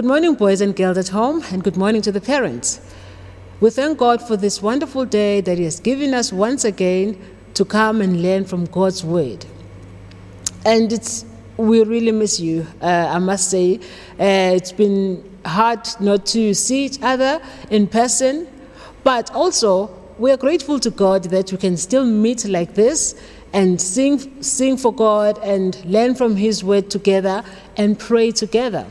Good morning, boys and girls at home, and good morning to the parents. We thank God for this wonderful day that He has given us once again to come and learn from God's Word. And it's we really miss you, uh, I must say. Uh, it's been hard not to see each other in person, but also we are grateful to God that we can still meet like this and sing, sing for God and learn from His Word together and pray together.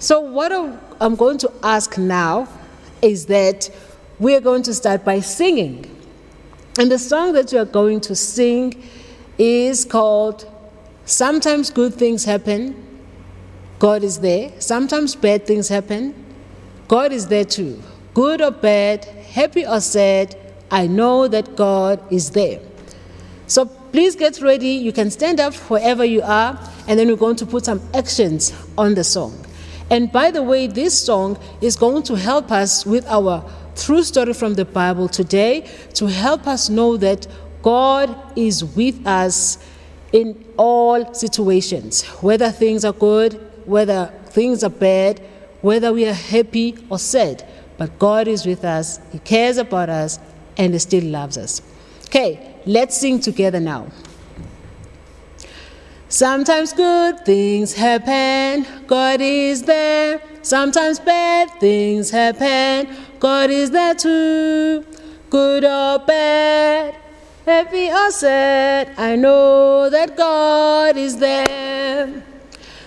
So, what I'm going to ask now is that we are going to start by singing. And the song that we are going to sing is called Sometimes Good Things Happen. God is there. Sometimes bad things happen. God is there too. Good or bad, happy or sad, I know that God is there. So please get ready. You can stand up wherever you are, and then we're going to put some actions on the song. And by the way, this song is going to help us with our true story from the Bible today to help us know that God is with us in all situations, whether things are good, whether things are bad, whether we are happy or sad. But God is with us, He cares about us, and He still loves us. Okay, let's sing together now. Sometimes good things happen, God is there. Sometimes bad things happen, God is there too. Good or bad, happy or sad, I know that God is there.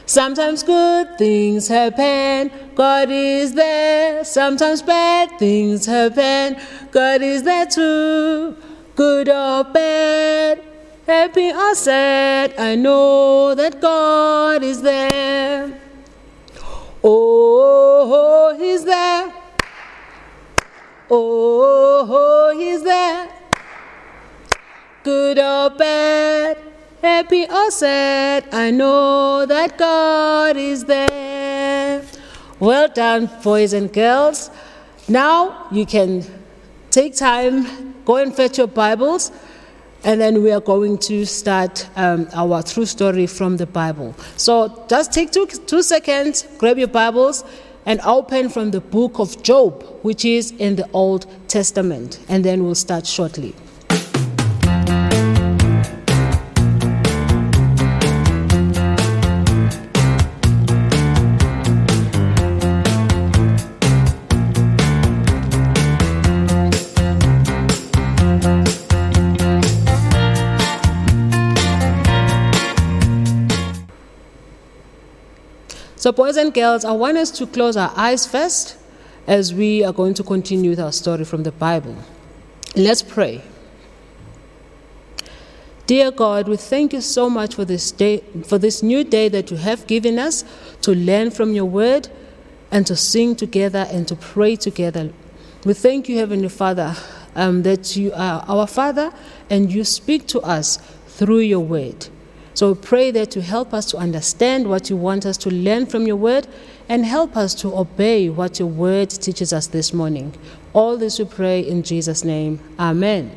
Sometimes good things happen, God is there. Sometimes bad things happen, God is there too. Good or bad, happy or sad, I know that God is there. Oh, He's there. Oh, He's there. Good or bad, happy or sad, I know that God is there. Well done, boys and girls. Now you can take time, go and fetch your Bibles. And then we are going to start um, our true story from the Bible. So just take two, two seconds, grab your Bibles, and open from the book of Job, which is in the Old Testament. And then we'll start shortly. So, boys and girls, I want us to close our eyes first as we are going to continue with our story from the Bible. Let's pray. Dear God, we thank you so much for this day, for this new day that you have given us to learn from your word and to sing together and to pray together. We thank you, Heavenly Father, um, that you are our Father and you speak to us through your word. So pray that to help us to understand what you want us to learn from your word and help us to obey what your word teaches us this morning. All this we pray in Jesus' name. Amen.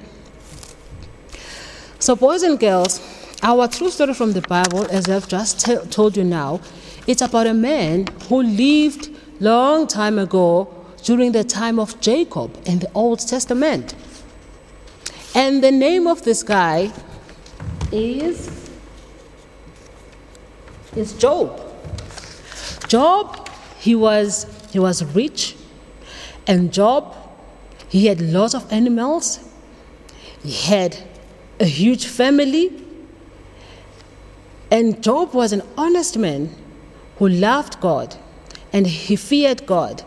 So, boys and girls, our true story from the Bible, as I've just t- told you now, it's about a man who lived long time ago during the time of Jacob in the Old Testament. And the name of this guy is is Job. Job, he was he was rich, and Job, he had lots of animals. He had a huge family. And Job was an honest man who loved God and he feared God.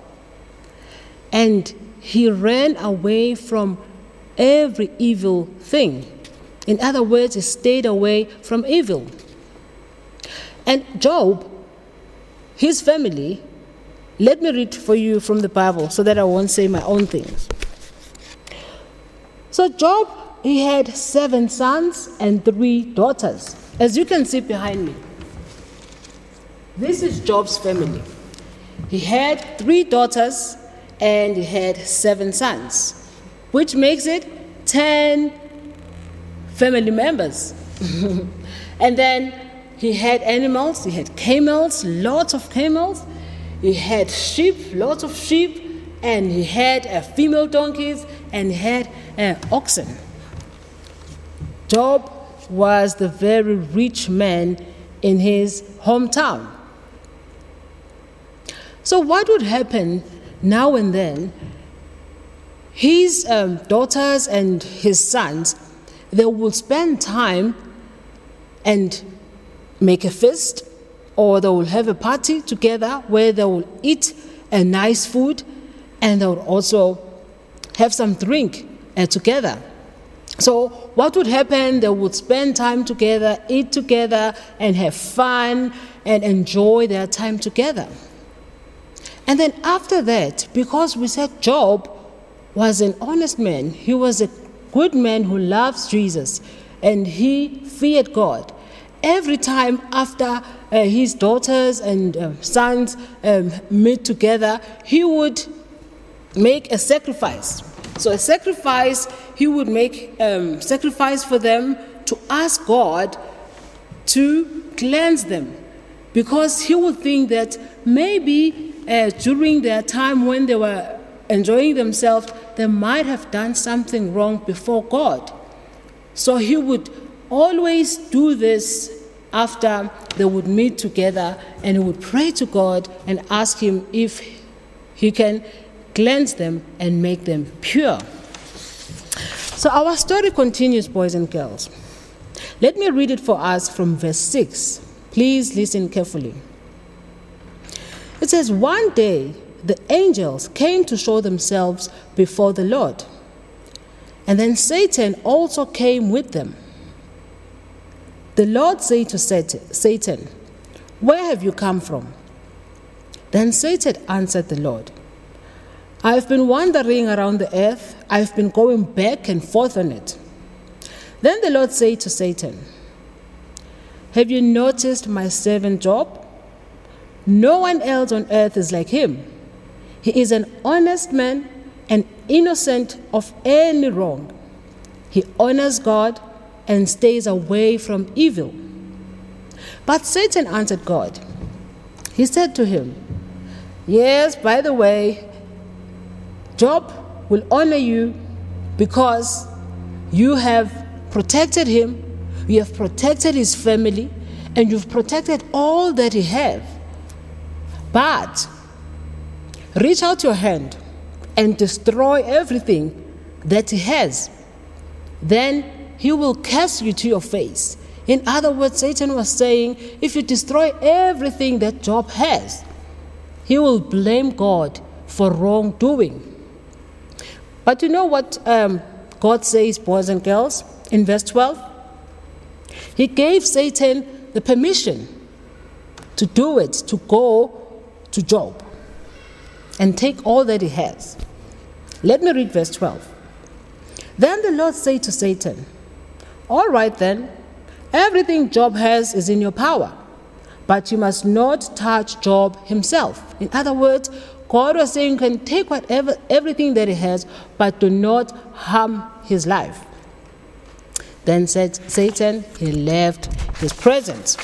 And he ran away from every evil thing. In other words, he stayed away from evil. And Job, his family, let me read for you from the Bible so that I won't say my own things. So, Job, he had seven sons and three daughters, as you can see behind me. This is Job's family. He had three daughters and he had seven sons, which makes it 10 family members. and then he had animals, he had camels, lots of camels. he had sheep, lots of sheep, and he had uh, female donkeys, and he had uh, oxen. Job was the very rich man in his hometown. So, what would happen now and then? His um, daughters and his sons, they will spend time and make a feast, or they will have a party together where they will eat a nice food and they will also have some drink uh, together. So, what would happen? They would spend time together, eat together, and have fun and enjoy their time together. And then, after that, because we said Job was an honest man, he was a good man who loves Jesus, and he feared God. Every time after uh, his daughters and uh, sons um, meet together, he would make a sacrifice. So, a sacrifice he would make um, sacrifice for them to ask God to cleanse them because he would think that maybe uh, during their time when they were enjoying themselves, they might have done something wrong before God. So he would always do this after they would meet together and would pray to God and ask him if he can cleanse them and make them pure. So our story continues, boys and girls. Let me read it for us from verse 6. Please listen carefully. It says, One day the angels came to show themselves before the Lord, and then Satan also came with them. The Lord said to Satan, Where have you come from? Then Satan answered the Lord, I've been wandering around the earth, I've been going back and forth on it. Then the Lord said to Satan, Have you noticed my servant Job? No one else on earth is like him. He is an honest man and innocent of any wrong. He honors God and stays away from evil. But Satan answered God. He said to him, Yes, by the way, Job will honor you because you have protected him, you have protected his family, and you've protected all that he have. But reach out your hand and destroy everything that he has. Then he will curse you to your face. In other words, Satan was saying, if you destroy everything that Job has, he will blame God for wrongdoing. But you know what um, God says, boys and girls, in verse 12? He gave Satan the permission to do it, to go to Job and take all that he has. Let me read verse 12. Then the Lord said to Satan, All right then, everything Job has is in your power, but you must not touch Job himself. In other words, God was saying, you can take whatever, everything that he has, but do not harm his life. Then said Satan, he left his presence.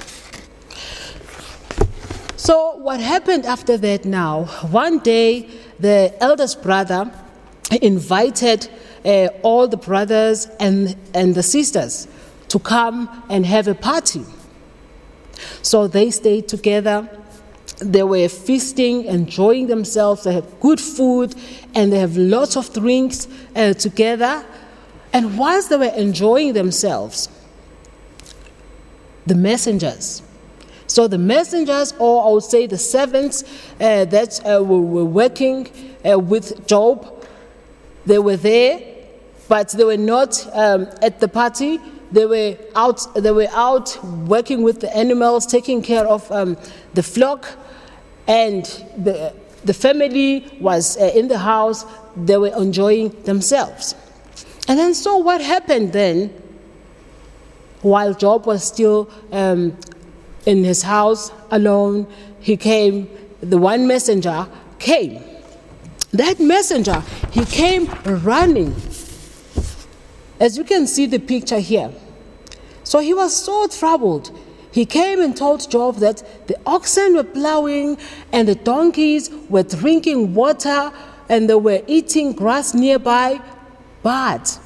So, what happened after that now? One day, the eldest brother invited uh, all the brothers and, and the sisters to come and have a party. So, they stayed together they were feasting, enjoying themselves. They have good food and they have lots of drinks uh, together. And whilst they were enjoying themselves, the messengers, so the messengers, or I would say the servants uh, that uh, were, working uh, with Job, they were there, but they were not um, at the party. They were out. They were out working with the animals, taking care of um, the flock and the, the family was uh, in the house, they were enjoying themselves. And then, so what happened then? While Job was still um, in his house alone, he came, the one messenger came. That messenger, he came running. As you can see the picture here. So he was so troubled. he came and told Job that the oxen were plowing and the donkeys were drinking water and they were eating grass nearby. But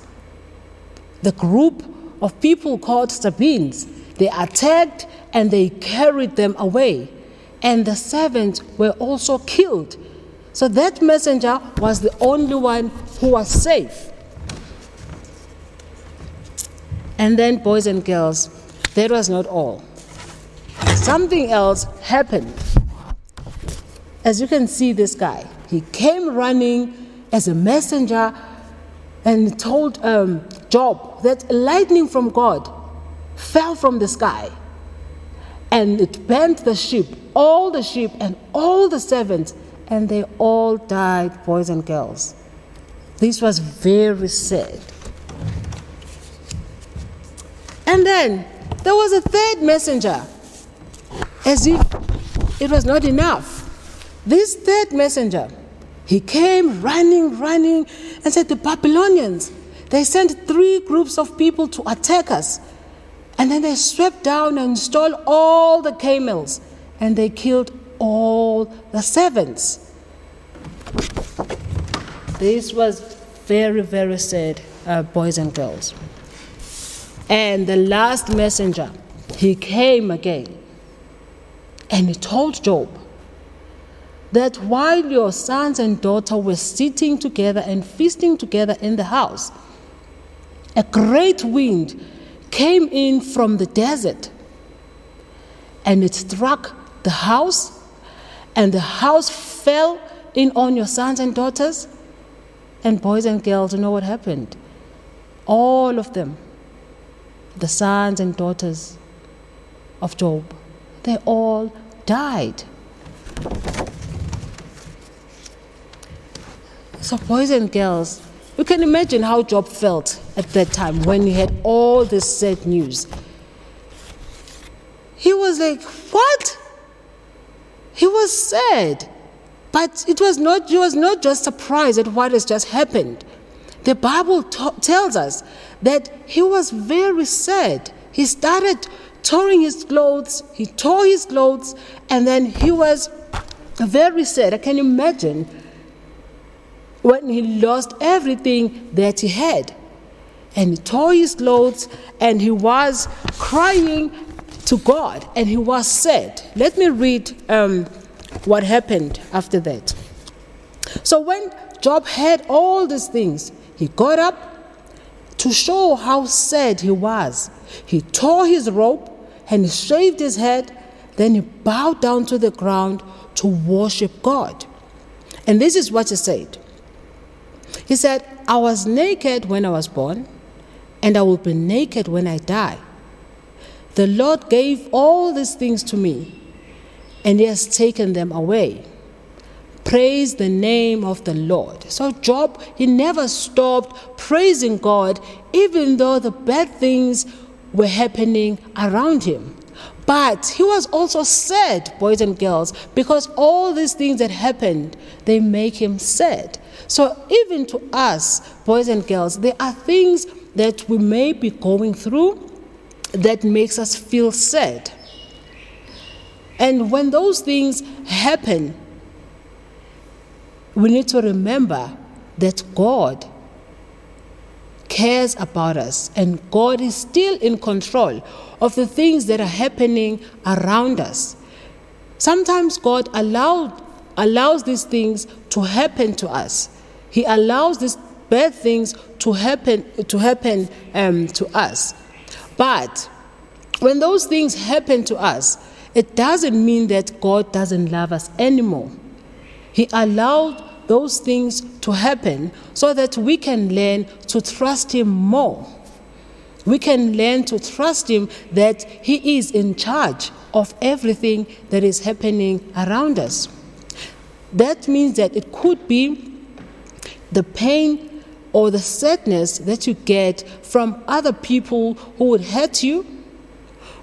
the group of people called Sabeans, they attacked and they carried them away. And the servants were also killed. So that messenger was the only one who was safe. And then, boys and girls, that was not all. Something else happened. As you can see, this guy, he came running as a messenger and told um, Job that lightning from God fell from the sky and it burnt the sheep, all the sheep and all the servants, and they all died, boys and girls. This was very sad. And then there was a third messenger, as if it was not enough. This third messenger, he came running, running, and said, The Babylonians, they sent three groups of people to attack us. And then they swept down and stole all the camels, and they killed all the servants. This was very, very sad, uh, boys and girls. And the last messenger, he came again and he told Job that while your sons and daughter were sitting together and feasting together in the house, a great wind came in from the desert and it struck the house, and the house fell in on your sons and daughters. And boys and girls, you know what happened? All of them the sons and daughters of Job, they all died. So, boys and girls, you can imagine how Job felt at that time when he had all this sad news. He was like, What? Was sad. But it was not, he was not just surprised at what has just happened. The Bible t- tells us that he was very sad. He started tearing his clothes, he tore his clothes, and then he was very sad. I can imagine when he lost everything that he had. And he tore his clothes and he was crying to God and he was sad. Let me read um, what happened after that. So when Job had all these things, he got up to show how sad he was. He tore his robe and he shaved his head. Then he bowed down to the ground to worship God. And this is what he said He said, I was naked when I was born, and I will be naked when I die. The Lord gave all these things to me, and he has taken them away. Praise the name of the Lord. So, Job, he never stopped praising God, even though the bad things were happening around him. But he was also sad, boys and girls, because all these things that happened, they make him sad. So, even to us, boys and girls, there are things that we may be going through that makes us feel sad. And when those things happen, we need to remember that God cares about us and God is still in control of the things that are happening around us. Sometimes God allowed, allows these things to happen to us. He allows these bad things to happen to happen um, to us. But when those things happen to us, it doesn't mean that God doesn't love us anymore. He allowed those things to happen so that we can learn to trust Him more. We can learn to trust Him that He is in charge of everything that is happening around us. That means that it could be the pain or the sadness that you get from other people who would hurt you.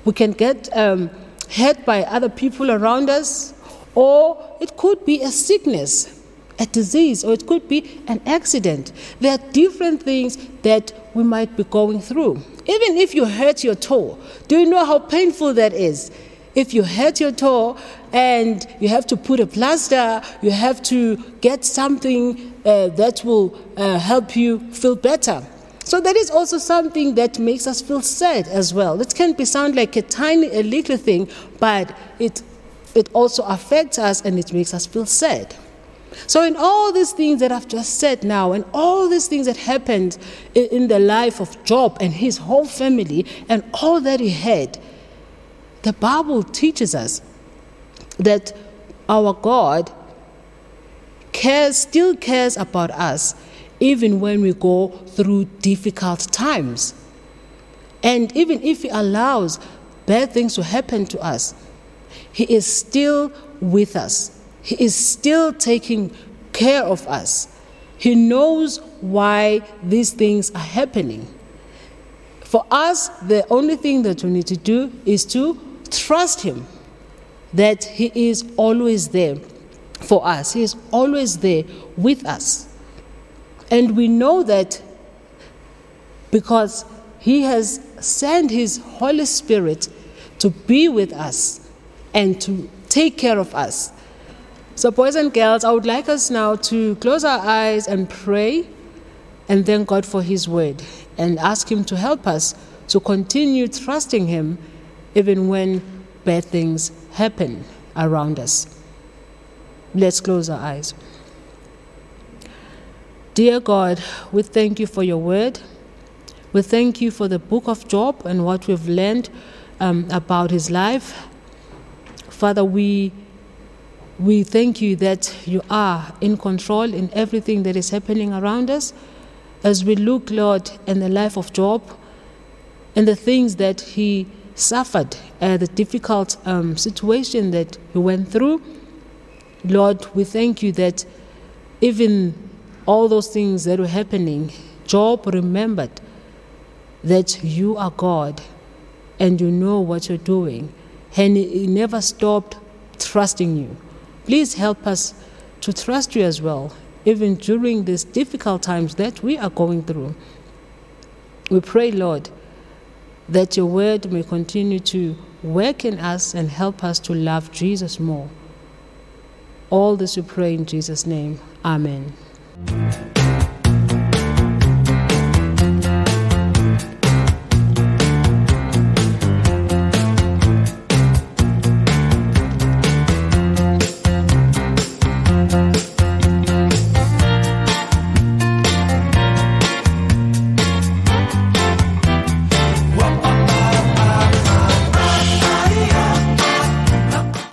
We can get um, hurt by other people around us, or it could be a sickness a disease or it could be an accident. There are different things that we might be going through. Even if you hurt your toe, do you know how painful that is? If you hurt your toe and you have to put a plaster, you have to get something uh, that will uh, help you feel better. So that is also something that makes us feel sad as well. It can be sound like a tiny, a little thing, but it it also affects us and it makes us feel sad. So, in all these things that I've just said now, and all these things that happened in, in, the life of Job and his whole family, and all that he had, the Bible teaches us that our God cares, still cares about us, even when we go through difficult times. And even if He allows bad things to happen to us, He is still with us. He is still taking care of us. He knows why these things are happening. For us, the only thing that we need to do is to trust Him that He is always there for us, He is always there with us. And we know that because He has sent His Holy Spirit to be with us and to take care of us. So, boys and girls, I would like us now to close our eyes and pray and thank God for His word and ask Him to help us to continue trusting Him even when bad things happen around us. Let's close our eyes. Dear God, we thank you for your word. We thank you for the book of Job and what we've learned um, about his life. Father, we, we thank you that you are in control in everything that is happening around us. As we look, Lord, in the life of Job and the things that he suffered, uh, the difficult um, situation that he went through, Lord, we thank you that even all those things that were happening, Job remembered that you are God and you know what you're doing. And he never stopped trusting you. Please help us to trust you as well, even during these difficult times that we are going through. We pray, Lord, that your word may continue to work in us and help us to love Jesus more. All this we pray in Jesus' name. Amen. Thank